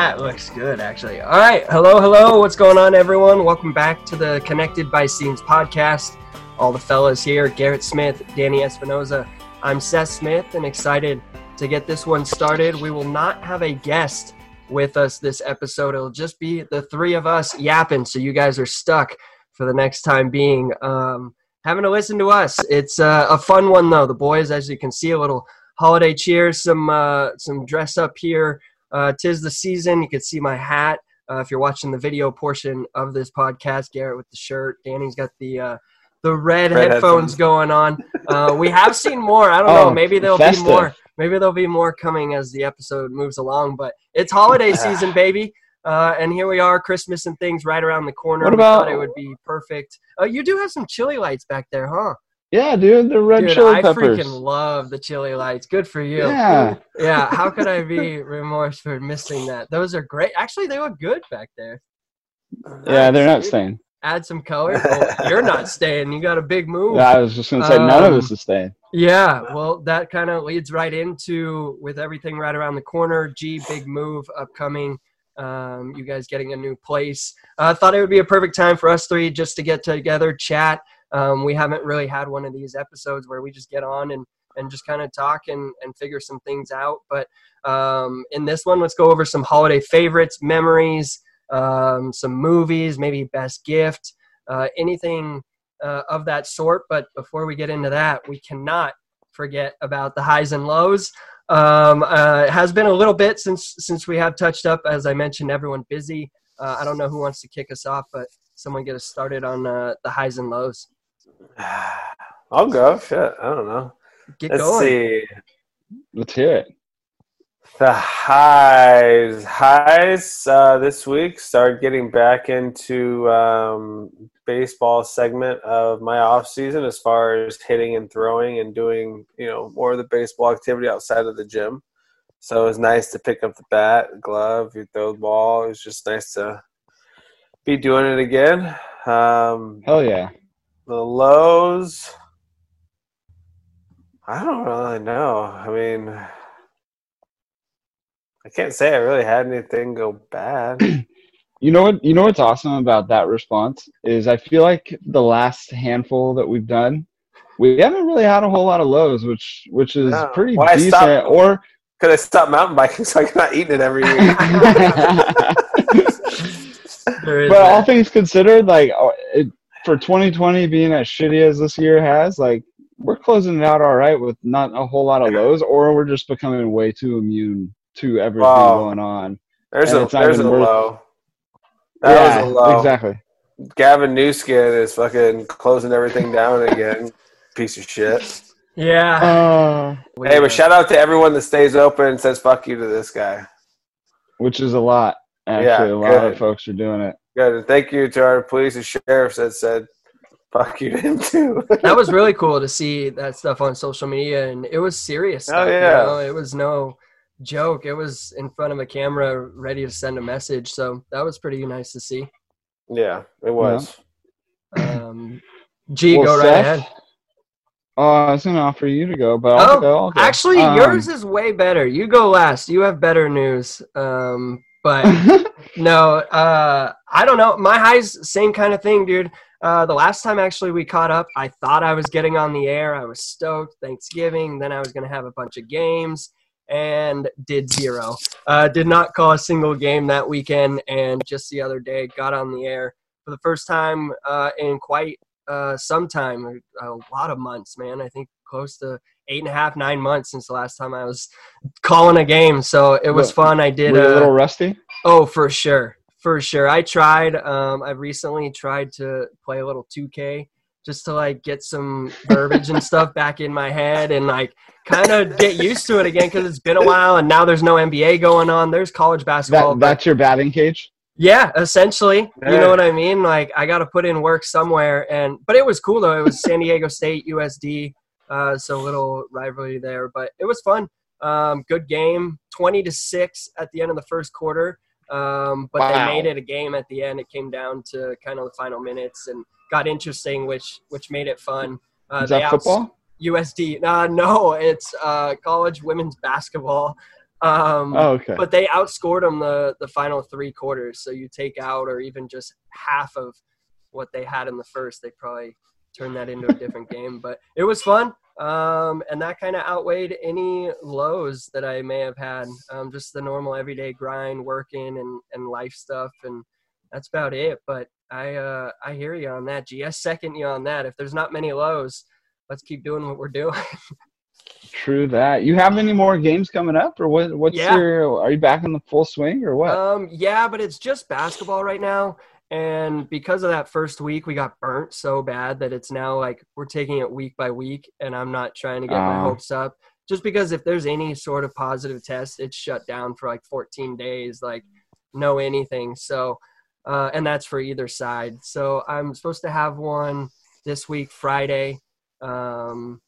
hat looks good, actually. All right. Hello, hello. What's going on, everyone? Welcome back to the Connected by Scenes podcast. All the fellas here Garrett Smith, Danny Espinoza. I'm Seth Smith and excited to get this one started. We will not have a guest with us this episode. It'll just be the three of us yapping. So you guys are stuck for the next time being. Um, having to listen to us. It's uh, a fun one though. The boys, as you can see, a little holiday cheer, some uh, some dress up here. Uh, tis the season. You can see my hat. Uh, if you're watching the video portion of this podcast, Garrett with the shirt, Danny's got the uh, the red, red headphones, headphones, going on. Uh, we have seen more. I don't oh, know. Maybe there'll festive. be more. Maybe there'll be more coming as the episode moves along. But it's holiday season, baby. Uh, and here we are, Christmas and things right around the corner. What about? it would be perfect. Uh, you do have some chili lights back there, huh? Yeah, dude, the red dude, chili I peppers. I freaking love the chili lights. Good for you. Yeah. yeah. How could I be remorse for missing that? Those are great. Actually, they look good back there. Yeah, they're not staying. Add some color. Oh, you're not staying. You got a big move. Yeah, I was just gonna say um, none of us um, is staying. Yeah, well, that kind of leads right into with everything right around the corner. G, big move upcoming um, you guys getting a new place. I uh, thought it would be a perfect time for us three just to get together, chat. Um, we haven't really had one of these episodes where we just get on and, and just kind of talk and, and figure some things out. But um, in this one, let's go over some holiday favorites, memories, um, some movies, maybe best gift, uh, anything uh, of that sort. But before we get into that, we cannot forget about the highs and lows. Um, uh, it has been a little bit since since we have touched up. As I mentioned, everyone busy. Uh, I don't know who wants to kick us off, but someone get us started on uh, the highs and lows. I'll go. Shit, I don't know. Get Let's going. see. Let's hear it. The highs, highs uh, this week. Started getting back into um, baseball segment of my off season as far as hitting and throwing and doing you know more of the baseball activity outside of the gym. So it was nice to pick up the bat, glove, you throw the ball. It was just nice to be doing it again. Um, Hell yeah! The lows. I don't really know. I mean, I can't say I really had anything go bad. You know what? You know what's awesome about that response is I feel like the last handful that we've done, we haven't really had a whole lot of lows, which which is no. pretty well, decent. Stopped, or could I stop mountain biking, so I'm not eating it every week. but that. all things considered, like oh, it, for 2020 being as shitty as this year has, like we're closing it out all right with not a whole lot of lows, or we're just becoming way too immune to everything wow. going on. There's and a there's a worth, low. That yeah, was a low. Exactly. Gavin Newskin is fucking closing everything down again. Piece of shit. Yeah. Uh, hey, but shout out to everyone that stays open and says fuck you to this guy. Which is a lot. Actually, yeah, a lot good. of folks are doing it. Good. And thank you to our police and sheriffs that said fuck you to him too. that was really cool to see that stuff on social media, and it was serious. Oh stuff, yeah. You know? It was no joke. It was in front of a camera, ready to send a message. So that was pretty nice to see. Yeah, it was. Yeah. Um, G, well, go Seth, right ahead. Oh, I was gonna offer you to go, but I'll oh, go, I'll go. actually, um, yours is way better. You go last. You have better news. Um, but no, uh, I don't know. My highs, same kind of thing, dude. Uh, the last time actually we caught up, I thought I was getting on the air. I was stoked. Thanksgiving. Then I was gonna have a bunch of games and did zero. Uh, did not call a single game that weekend, and just the other day got on the air for the first time uh, in quite uh, some time, a lot of months, man. I think close to eight and a half, nine months since the last time I was calling a game. So it was fun. I did a little rusty. Oh, for sure, for sure. I tried. Um, I've recently tried to play a little 2K just to like get some verbiage and stuff back in my head and like kind of get used to it again because it's been a while and now there's no NBA going on. There's college basketball. That, that's your batting cage. Yeah, essentially. Yeah. You know what I mean? Like I got to put in work somewhere, and but it was cool though. It was San Diego State USD, uh, so a little rivalry there, but it was fun. Um, good game, twenty to six at the end of the first quarter. Um, but wow. they made it a game at the end. It came down to kind of the final minutes and got interesting, which which made it fun. Uh, Is that football? USD. Uh, no, it's uh, college women's basketball. Um, oh, okay. But they outscored them the the final three quarters. So you take out or even just half of what they had in the first, they probably turn that into a different game. But it was fun. Um, and that kind of outweighed any lows that I may have had. Um, just the normal everyday grind, working and, and life stuff. And that's about it. But I, uh, I hear you on that. GS second you on that. If there's not many lows, let's keep doing what we're doing. True that. You have any more games coming up, or what? What's yeah. your? Are you back in the full swing, or what? Um, yeah, but it's just basketball right now, and because of that first week, we got burnt so bad that it's now like we're taking it week by week, and I'm not trying to get uh, my hopes up. Just because if there's any sort of positive test, it's shut down for like 14 days, like no anything. So, uh, and that's for either side. So I'm supposed to have one this week, Friday, um,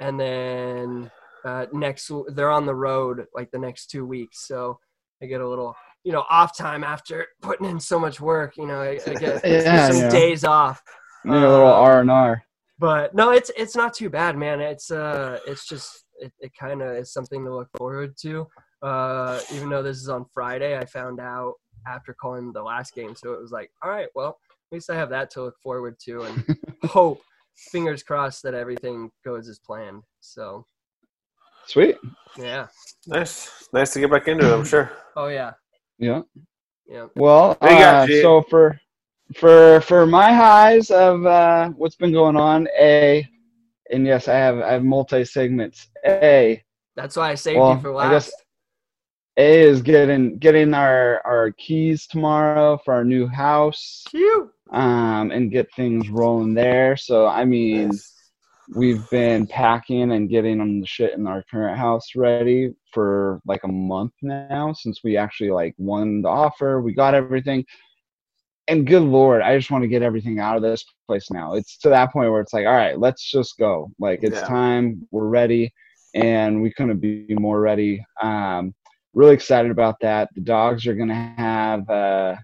and then uh, next they're on the road like the next two weeks. So I get a little you know off time after putting in so much work. You know, I, I get yeah, some yeah. days off. a little um, R and R. But no, it's it's not too bad, man. It's uh, it's just it, it kind of is something to look forward to. Uh, even though this is on Friday, I found out after calling the last game, so it was like, all right, well, at least I have that to look forward to and hope, fingers crossed that everything goes as planned. So, sweet. Yeah. Nice, nice to get back into it. I'm sure. Oh yeah. Yeah. Yeah. Well, uh, so for for for my highs of uh, what's been going on, a, and yes, I have I have multi segments. A. That's why I saved well, you for last. I guess a is getting getting our our keys tomorrow for our new house. Cute. Um, and get things rolling there. So I mean. Yes we've been packing and getting on the shit in our current house ready for like a month now since we actually like won the offer we got everything. And good lord i just want to get everything out of this place now. It's to that point where it's like all right let's just go. Like it's yeah. time we're ready and we couldn't be more ready. Um really excited about that. The dogs are gonna have uh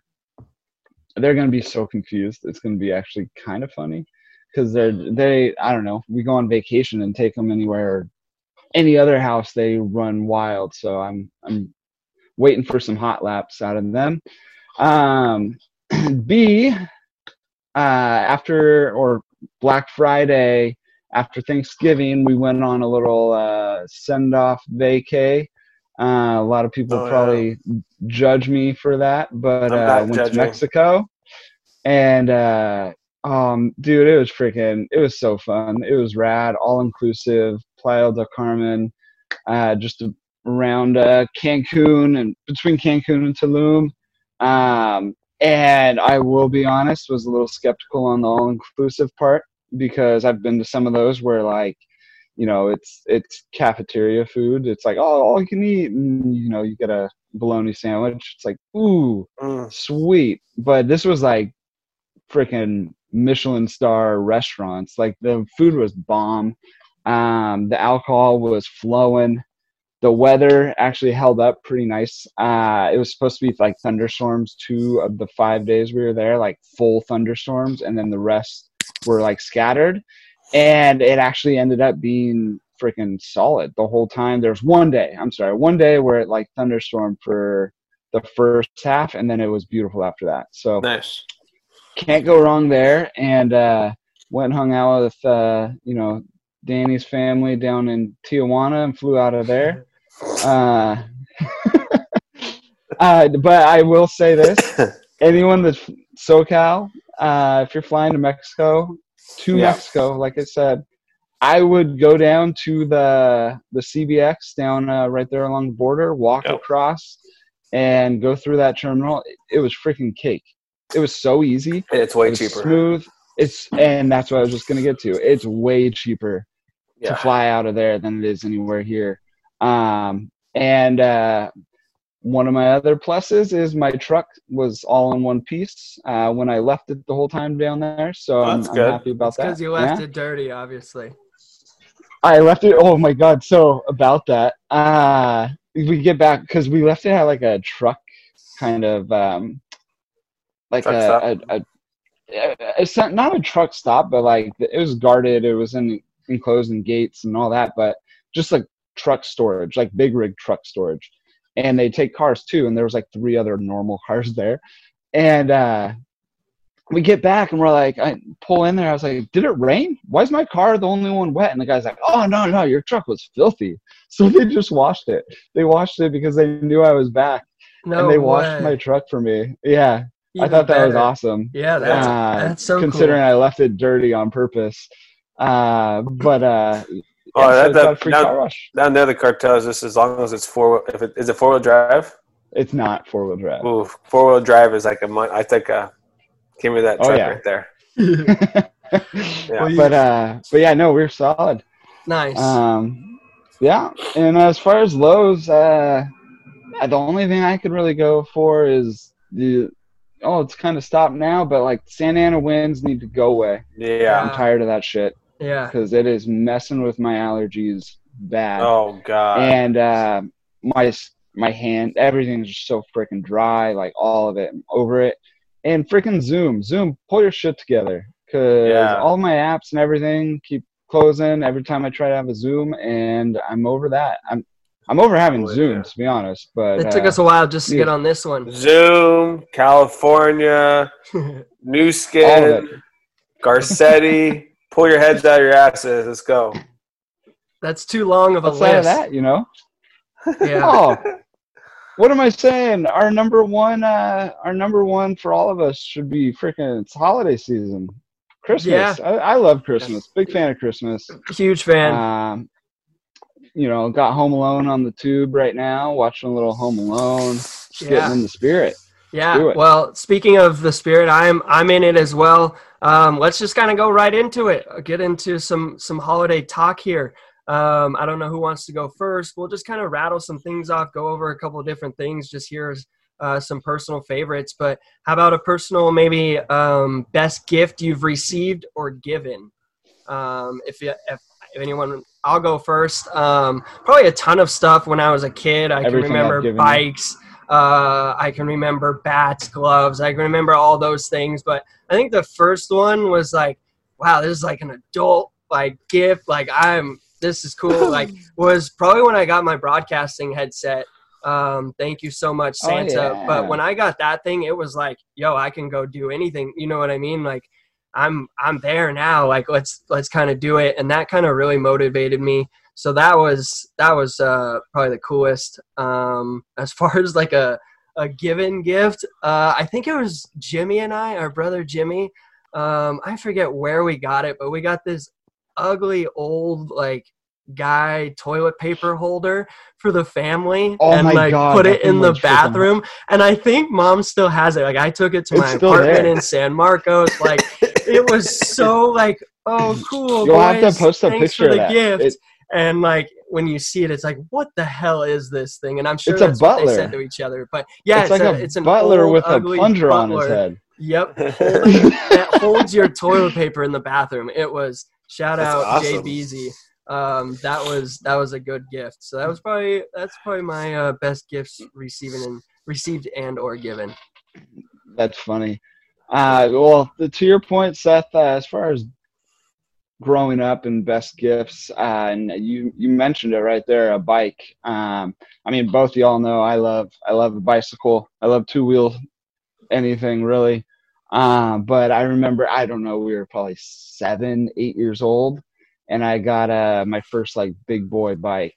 they're gonna be so confused. It's gonna be actually kind of funny because they're they I don't know. We go on vacation and take them anywhere, any other house they run wild. So I'm I'm waiting for some hot laps out of them. Um, B, uh, after or Black Friday after Thanksgiving, we went on a little uh, send off vacay. Uh, a lot of people oh, probably yeah. judge me for that, but uh, I went judging. to Mexico and uh, um, dude, it was freaking, it was so fun. It was rad, all inclusive, Playa del Carmen, uh, just around uh, Cancun and between Cancun and Tulum. Um, and I will be honest, was a little skeptical on the all inclusive part because I've been to some of those where like, you know, it's it's cafeteria food. It's like, oh, all you can eat, and you know, you get a bologna sandwich. It's like, ooh, mm. sweet. But this was like freaking Michelin star restaurants. Like the food was bomb. Um, the alcohol was flowing. The weather actually held up pretty nice. Uh, it was supposed to be like thunderstorms two of the five days we were there, like full thunderstorms, and then the rest were like scattered. And it actually ended up being freaking solid the whole time. There's one day, I'm sorry, one day where it like thunderstormed for the first half, and then it was beautiful after that. So nice can't go wrong there. And uh, went and hung out with uh, you know Danny's family down in Tijuana and flew out of there. Uh, uh, but I will say this: anyone that's SoCal, uh, if you're flying to Mexico, to yeah. Mexico, like I said, I would go down to the the CBX down uh, right there along the border, walk yep. across, and go through that terminal. It was freaking cake it was so easy. It's way it cheaper. Smooth. It's and that's what I was just gonna get to. It's way cheaper yeah. to fly out of there than it is anywhere here. Um, and uh, one of my other pluses is my truck was all in one piece uh, when I left it the whole time down there. So oh, I'm, I'm, happy about that's that. Because you left yeah. it dirty, obviously. I left it. Oh my god! So about that, uh, we get back because we left it at like a truck kind of um, like a, a, a, it's not, not a truck stop, but like it was guarded. It was in enclosed in gates and all that, but just like truck storage, like big rig truck storage, and they take cars too. And there was like three other normal cars there, and uh, we get back and we're like, I pull in there. I was like, did it rain? Why is my car the only one wet? And the guy's like, oh, no, no, your truck was filthy. So they just washed it. They washed it because they knew I was back. No and they washed my truck for me. Yeah. Even I thought that better. was awesome. Yeah, that's, uh, that's so Considering cool. I left it dirty on purpose. Uh, but uh, oh, yeah, that, that, now, now the other car tells us as long as it's four, if it is it four wheel drive. It's not four wheel drive. Ooh, four wheel drive is like a month. I think a Give me that oh, truck yeah. right there. yeah. Well, but uh, but yeah, no, we're solid. Nice. Um, yeah, and as far as lows, uh, the only thing I could really go for is the oh, it's kind of stopped now, but like Santa Ana winds need to go away. Yeah, I'm tired of that shit. Yeah, because it is messing with my allergies bad. Oh god. And uh, my my hand, everything's just so freaking dry, like all of it. I'm over it and freaking Zoom. Zoom, pull your shit together because yeah. all my apps and everything keep closing every time I try to have a Zoom, and I'm over that. I'm I'm over having oh, Zoom yeah. to be honest, but it took uh, us a while just to get on this one. Zoom, California, New Skin, Garcetti. pull your heads out of your asses. Let's go. That's too long of a Outside list. Of that, you know. Yeah. oh, what am I saying? Our number one, uh, our number one for all of us should be freaking. It's holiday season, Christmas. Yeah. I, I love Christmas. Big fan of Christmas. Huge fan. Um, you know, got Home Alone on the tube right now, watching a little Home Alone, yeah. getting in the spirit. Yeah. Well, speaking of the spirit, I'm I'm in it as well. Um, let's just kind of go right into it. Get into some some holiday talk here. Um, I don't know who wants to go first. We'll just kind of rattle some things off, go over a couple of different things. Just here's uh, some personal favorites. But how about a personal, maybe um, best gift you've received or given? Um, if, you, if, if anyone, I'll go first. Um, probably a ton of stuff when I was a kid. I Everything can remember bikes. Uh, I can remember bats, gloves. I can remember all those things. But I think the first one was like, wow, this is like an adult like gift. Like I'm this is cool. like was probably when I got my broadcasting headset. Um, thank you so much, oh, Santa. Oh, yeah. But when I got that thing, it was like, yo, I can go do anything. You know what I mean? Like I'm I'm there now. Like let's let's kind of do it. And that kind of really motivated me. So that was that was uh, probably the coolest. Um, as far as like a a given gift, uh, I think it was Jimmy and I, our brother Jimmy. Um, I forget where we got it, but we got this ugly old like guy toilet paper holder for the family oh and like God, put it in the bathroom and i think mom still has it like i took it to it's my apartment there. in san marcos like it was so like oh cool you'll boys. have to post a Thanks picture for the gift it, and like when you see it it's like what the hell is this thing and i'm sure it's a butler. they said to each other but yeah it's, it's like a, a it's butler old, with a plunger butler. on his head yep that holds your toilet paper in the bathroom it was Shout that's out awesome. Jay Beasy. Um, that was that was a good gift. So that was probably that's probably my uh, best gifts receiving and received and or given. That's funny. Uh, well, to your point, Seth, uh, as far as growing up and best gifts, uh, and you you mentioned it right there, a bike. Um, I mean, both y'all know I love I love a bicycle. I love two wheel anything really. Uh, but I remember, I don't know, we were probably seven, eight years old, and I got uh, my first like big boy bike,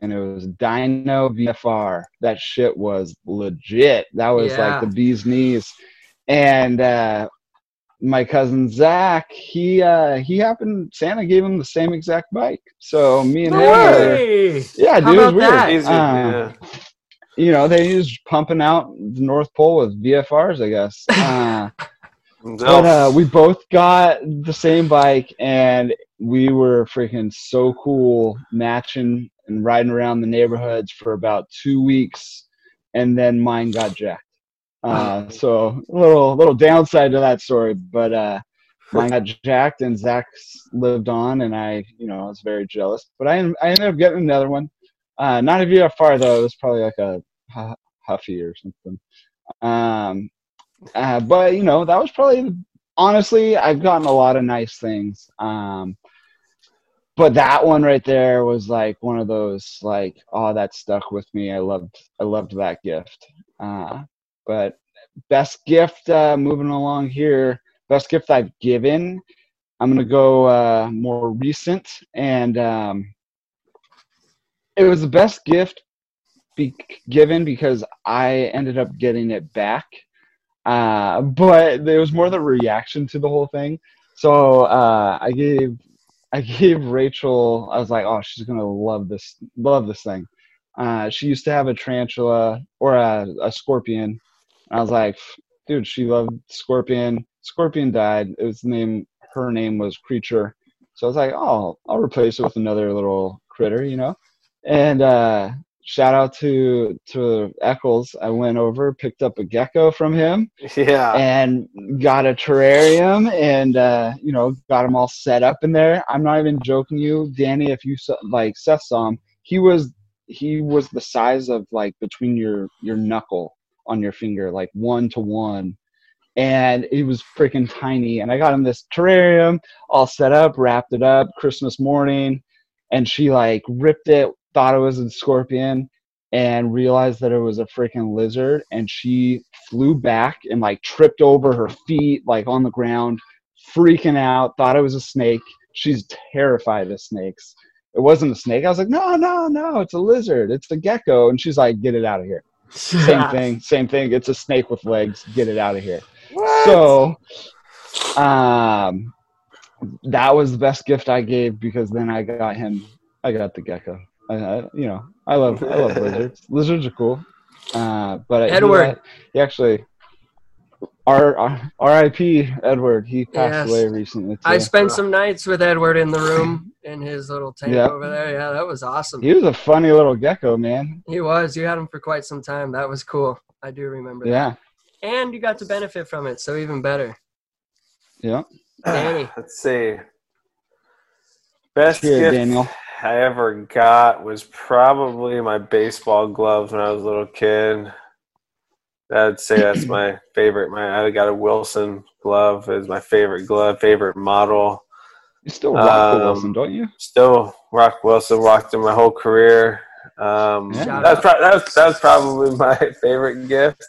and it was Dyno VFR. That shit was legit. That was yeah. like the bee's knees. And uh, my cousin Zach, he uh, he happened. Santa gave him the same exact bike. So me and him, were, yeah, dude, it was weird. Uh, yeah you know, they use pumping out the North Pole with VFRs, I guess. Uh, but uh, we both got the same bike, and we were freaking so cool, matching and riding around the neighborhoods for about two weeks, and then mine got jacked. Uh, so a little little downside to that story, but uh, mine got jacked, and Zach's lived on, and I, you know, I was very jealous. But I I ended up getting another one. Uh, not a VFR though. It was probably like a Huffy or something. Um, uh, but you know, that was probably honestly, I've gotten a lot of nice things. Um, but that one right there was like one of those like oh that stuck with me. I loved i loved that gift. Uh, but best gift uh, moving along here best gift i've given i'm gonna go uh, more recent and um, it was the best gift be given because i ended up getting it back uh, but it was more the reaction to the whole thing. So uh, i gave I gave Rachel. I was like, oh, she's gonna love this, love this thing. Uh, she used to have a tarantula or a, a scorpion. I was like, dude, she loved scorpion. Scorpion died. It was name. Her name was Creature. So I was like, oh, I'll replace it with another little critter, you know. And uh, shout out to to Eccles. I went over, picked up a gecko from him, yeah, and got a terrarium, and uh, you know, got him all set up in there. I'm not even joking you, Danny. If you saw, like Seth saw him, he was he was the size of like between your your knuckle on your finger, like one to one. And it was freaking tiny. And I got him this terrarium all set up, wrapped it up Christmas morning. And she like ripped it thought it was a scorpion and realized that it was a freaking lizard and she flew back and like tripped over her feet like on the ground freaking out thought it was a snake. She's terrified of snakes. It wasn't a snake. I was like no no no it's a lizard. It's a gecko. And she's like get it out of here. Same thing same thing. It's a snake with legs. Get it out of here. What? so um that was the best gift i gave because then i got him i got the gecko I, I, you know, I love I love lizards. lizards are cool. Uh, but Edward, he, he actually, our, our R.I.P. Edward. He passed yes. away recently. Too. I spent some nights with Edward in the room in his little tank yep. over there. Yeah, that was awesome. He was a funny little gecko, man. He was. You had him for quite some time. That was cool. I do remember. Yeah. That. And you got to benefit from it, so even better. Yeah. Danny. Let's see. Best Here, gift. Daniel. I ever got was probably my baseball gloves when I was a little kid. I'd say that's my favorite. My I got a Wilson glove is my favorite glove, favorite model. You still rock um, Wilson, don't you? Still rock Wilson. Rocked in my whole career. Um, yeah. that, pro- that, was, that was probably my favorite gift.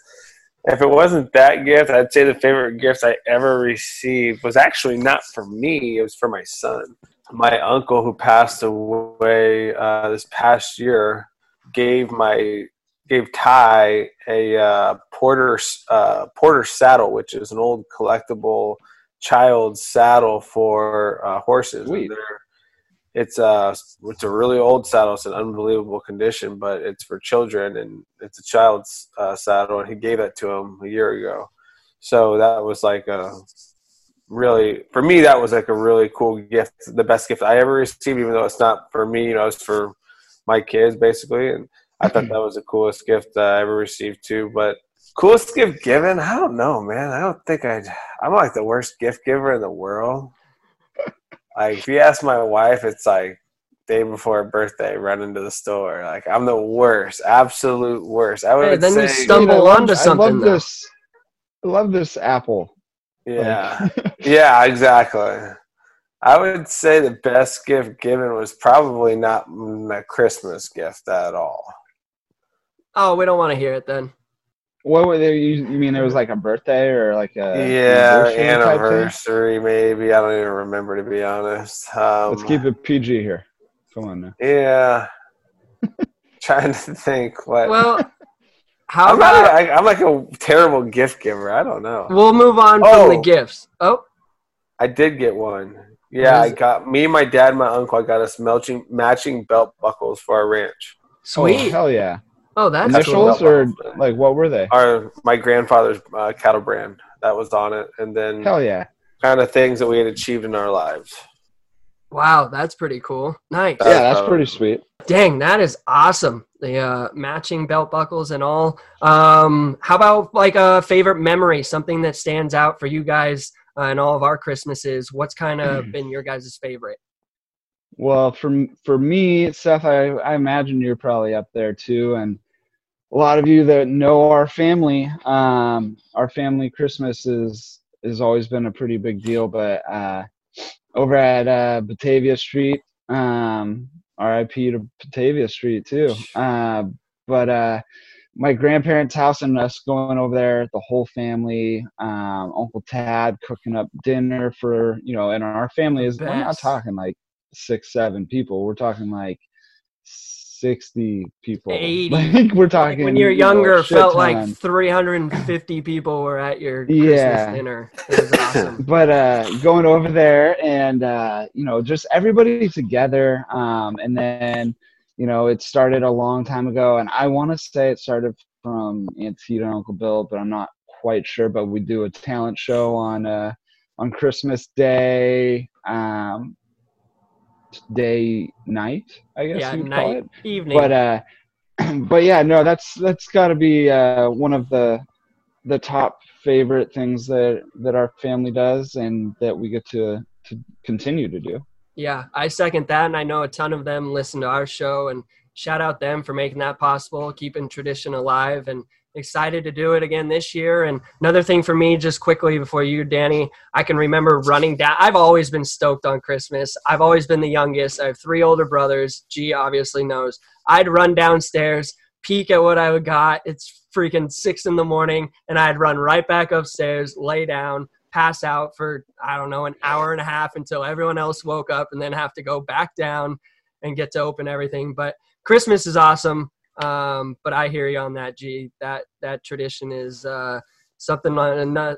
If it wasn't that gift, I'd say the favorite gift I ever received was actually not for me. It was for my son my uncle who passed away uh, this past year gave my gave Ty a uh, porter uh, porter saddle, which is an old collectible child saddle for uh, horses. It's a uh, it's a really old saddle. It's an unbelievable condition, but it's for children and it's a child's uh, saddle. And he gave it to him a year ago. So that was like a really for me that was like a really cool gift the best gift i ever received even though it's not for me you know it's for my kids basically. And i thought that was the coolest gift i ever received too. But coolest gift given? I don't know man. I don't think i'd i'm like the worst gift giver in the world. Like if you ask my wife it's like day before her birthday run into the store. Like i'm the worst absolute worst. I would hey, then say, you stumble onto something i love this i love this apple yeah. yeah, exactly. I would say the best gift given was probably not a Christmas gift at all. Oh, we don't want to hear it then. What were they? You, you mean it was like a birthday or like a yeah anniversary? Maybe I don't even remember to be honest. Um, Let's keep it PG here. Come on now. Yeah. Trying to think what. Well, how I'm, about, I, am like a terrible gift giver. I don't know. We'll move on oh, from the gifts. Oh, I did get one. Yeah, I got me, my dad, and my uncle. I got us matching matching belt buckles for our ranch. Sweet. Oh, hell yeah. Oh, that's initials cool. or like what were they? Our my grandfather's uh, cattle brand that was on it, and then hell yeah, kind of things that we had achieved in our lives. Wow, that's pretty cool. Nice. Yeah, that's pretty sweet. Dang, that is awesome. The uh, matching belt buckles and all. Um, how about like a favorite memory, something that stands out for you guys uh, in all of our Christmases? What's kind of been your guys' favorite? Well, for for me, Seth, I, I imagine you're probably up there too, and a lot of you that know our family, um, our family Christmas is has always been a pretty big deal. But uh, over at uh, Batavia Street, Um, R.I.P. to Batavia Street too. Uh, but uh, my grandparents' house and us going over there, the whole family, um, Uncle Tad cooking up dinner for you know, and our family is we're not talking like six, seven people. We're talking like 60 people. 80. Like we're talking like when you're younger, you know, felt like 350 people were at your yeah. Christmas dinner. It was awesome. but uh, going over there and uh, you know, just everybody together. Um, and then, you know, it started a long time ago, and I want to say it started from Auntie Tam and Uncle Bill, but I'm not quite sure. But we do a talent show on uh, on Christmas Day. Um, day night i guess yeah, night, call it. evening. But uh but yeah no that's that's got to be uh one of the the top favorite things that that our family does and that we get to to continue to do. Yeah i second that and i know a ton of them listen to our show and shout out them for making that possible keeping tradition alive and excited to do it again this year. And another thing for me, just quickly before you, Danny, I can remember running down. I've always been stoked on Christmas. I've always been the youngest. I have three older brothers. G obviously knows. I'd run downstairs, peek at what I got. It's freaking six in the morning, and I'd run right back upstairs, lay down, pass out for I don't know an hour and a half until everyone else woke up, and then have to go back down and get to open everything. But Christmas is awesome. Um, but I hear you on that, G. That that tradition is uh, something not,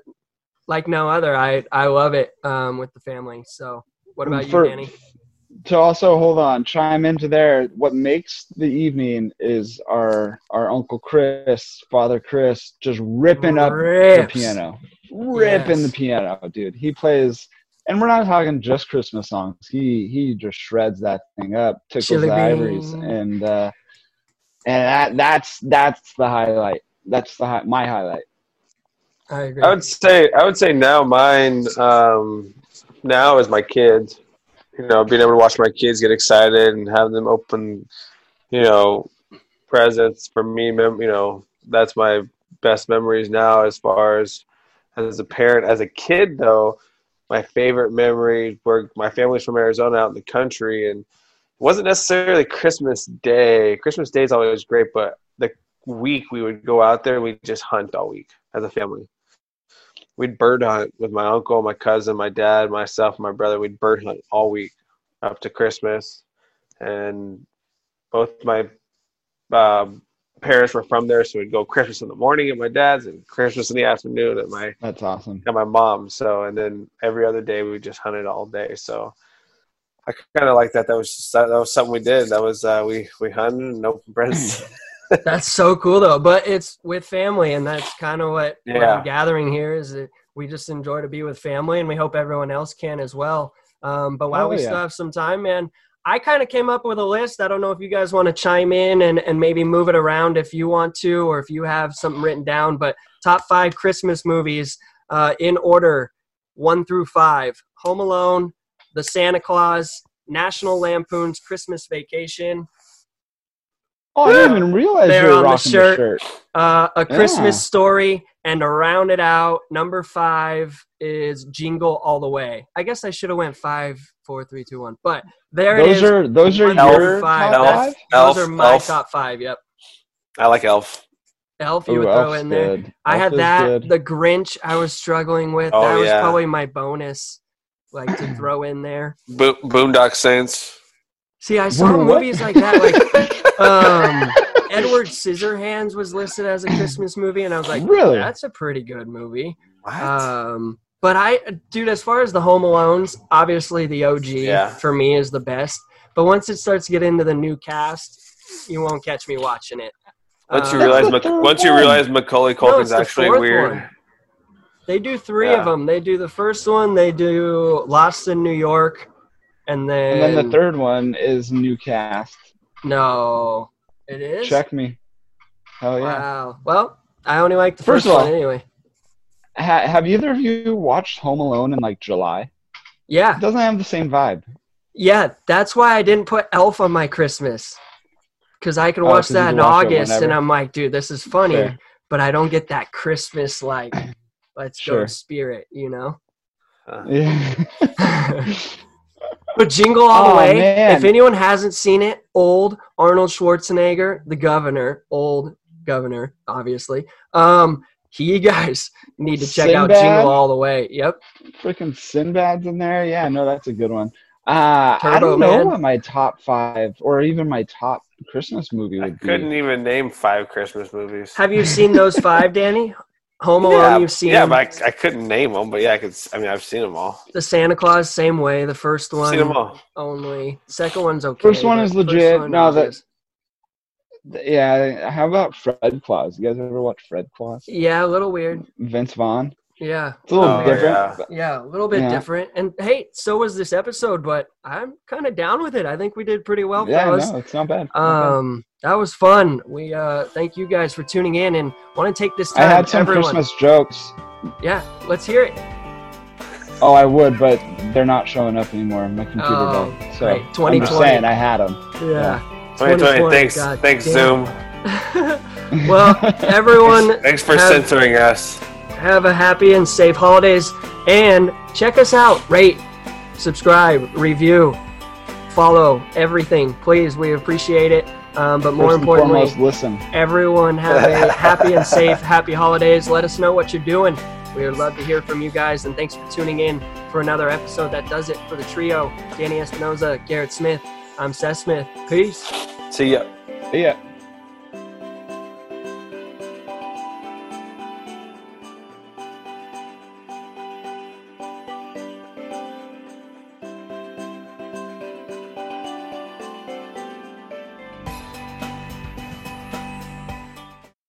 like no other. I I love it um, with the family. So, what about For, you, Danny? To also hold on, chime into there. What makes the evening is our our uncle Chris, Father Chris, just ripping up the piano, ripping yes. the piano, dude. He plays and we're not talking just Christmas songs. He he just shreds that thing up, tickles Chili the ivories, and uh, and that, that's that's the highlight. That's the my highlight. I agree. I would say I would say now mine um, now is my kids. You know, being able to watch my kids get excited and have them open, you know, presents for me. You know, that's my best memories now as far as as a parent. As a kid, though, my favorite memories were my family's from Arizona out in the country and wasn't necessarily Christmas Day. Christmas Day is always great, but the week we would go out there and we'd just hunt all week as a family. We'd bird hunt with my uncle, my cousin, my dad, myself, my brother. We'd bird hunt all week up to Christmas. And both my uh, parents were from there, so we'd go Christmas in the morning at my dad's and Christmas in the afternoon at my that's awesome at my mom's. So and then every other day we just hunted all day. So I kind of like that. That was just, that, was something we did. That was uh, we we hunted and opened presents. that's so cool though. But it's with family, and that's kind of what, yeah. what I'm gathering here is that we just enjoy to be with family, and we hope everyone else can as well. Um, but while oh, we yeah. still have some time, man, I kind of came up with a list. I don't know if you guys want to chime in and, and maybe move it around if you want to, or if you have something written down. But top five Christmas movies uh, in order, one through five: Home Alone, the Santa Claus, National Lampoon's Christmas Vacation. Oh, I didn't even realize They're you were on the shirt. the shirt. Uh, a Christmas yeah. Story, and to round it out, number five is Jingle All the Way. I guess I should have went five, four, three, two, one. But there those it is. Are, those are your five. top five? Those are my Elf. top five. Yep. I like Elf. Elf, you Ooh, would throw Elf's in there. Good. I Elf had that. Good. The Grinch, I was struggling with. Oh, that was yeah. probably my bonus like to throw in there. Bo- Boondock Saints. See, I saw what? movies like that. Like um, Edward Scissorhands was listed as a Christmas movie, and I was like, really? That's a pretty good movie. What? Um, but I, dude, as far as the Home Alones, obviously the OG yeah. for me is the best. But once it starts to get into the new cast, you won't catch me watching it. Once you realize, once you realize Macaulay Culkin's no, actually weird. One. They do three yeah. of them. They do the first one. They do Lost in New York, and then and then the third one is new cast. No, it is. Check me. Oh yeah. Wow. Well, I only like the first, first all, one anyway. Ha- have either of you watched Home Alone in like July? Yeah. It doesn't have the same vibe. Yeah, that's why I didn't put Elf on my Christmas. Because I could oh, watch oh, that in August, and I'm like, dude, this is funny, Fair. but I don't get that Christmas like let's sure. go spirit, you know? Uh. Yeah. But Jingle All the oh, Way, man. if anyone hasn't seen it, old Arnold Schwarzenegger, the governor, old governor, obviously. Um, he guys need to check Sinbad? out Jingle All the Way. Yep. Freaking Sinbad's in there. Yeah, no, that's a good one. Uh, Turbo I don't know Man. what my top five or even my top Christmas movie would I be. Couldn't even name five Christmas movies. Have you seen those five, Danny? Home Alone, yeah, you've seen. Yeah, but I, I, couldn't name them. But yeah, I could. I mean, I've seen them all. The Santa Claus, same way. The first one, seen them all. Only second one's okay. First one is legit. One no, that. Yeah, how about Fred Claus? You guys ever watch Fred Claus? Yeah, a little weird. Vince Vaughn. Yeah. It's a little oh, different. Yeah. yeah. a little bit yeah. different. And hey, so was this episode, but I'm kind of down with it. I think we did pretty well. Yeah, no, it's not bad. Not um, bad. that was fun. We uh, thank you guys for tuning in and want to take this time. I had some everyone. Christmas jokes. Yeah, let's hear it. Oh, I would, but they're not showing up anymore. My computer oh, died. So right. 2020. I'm just saying, I had them. Yeah. yeah. 2020. Thanks. God thanks, damn. Zoom. well, everyone. thanks for have, censoring us have a happy and safe holidays. And check us out. Rate, subscribe, review, follow everything. Please, we appreciate it. Um, but more importantly, foremost, listen. Everyone have a happy and safe, happy holidays. Let us know what you're doing. We would love to hear from you guys. And thanks for tuning in for another episode. That does it for the trio. Danny Espinoza, Garrett Smith. I'm Seth Smith. Peace. See ya. See ya.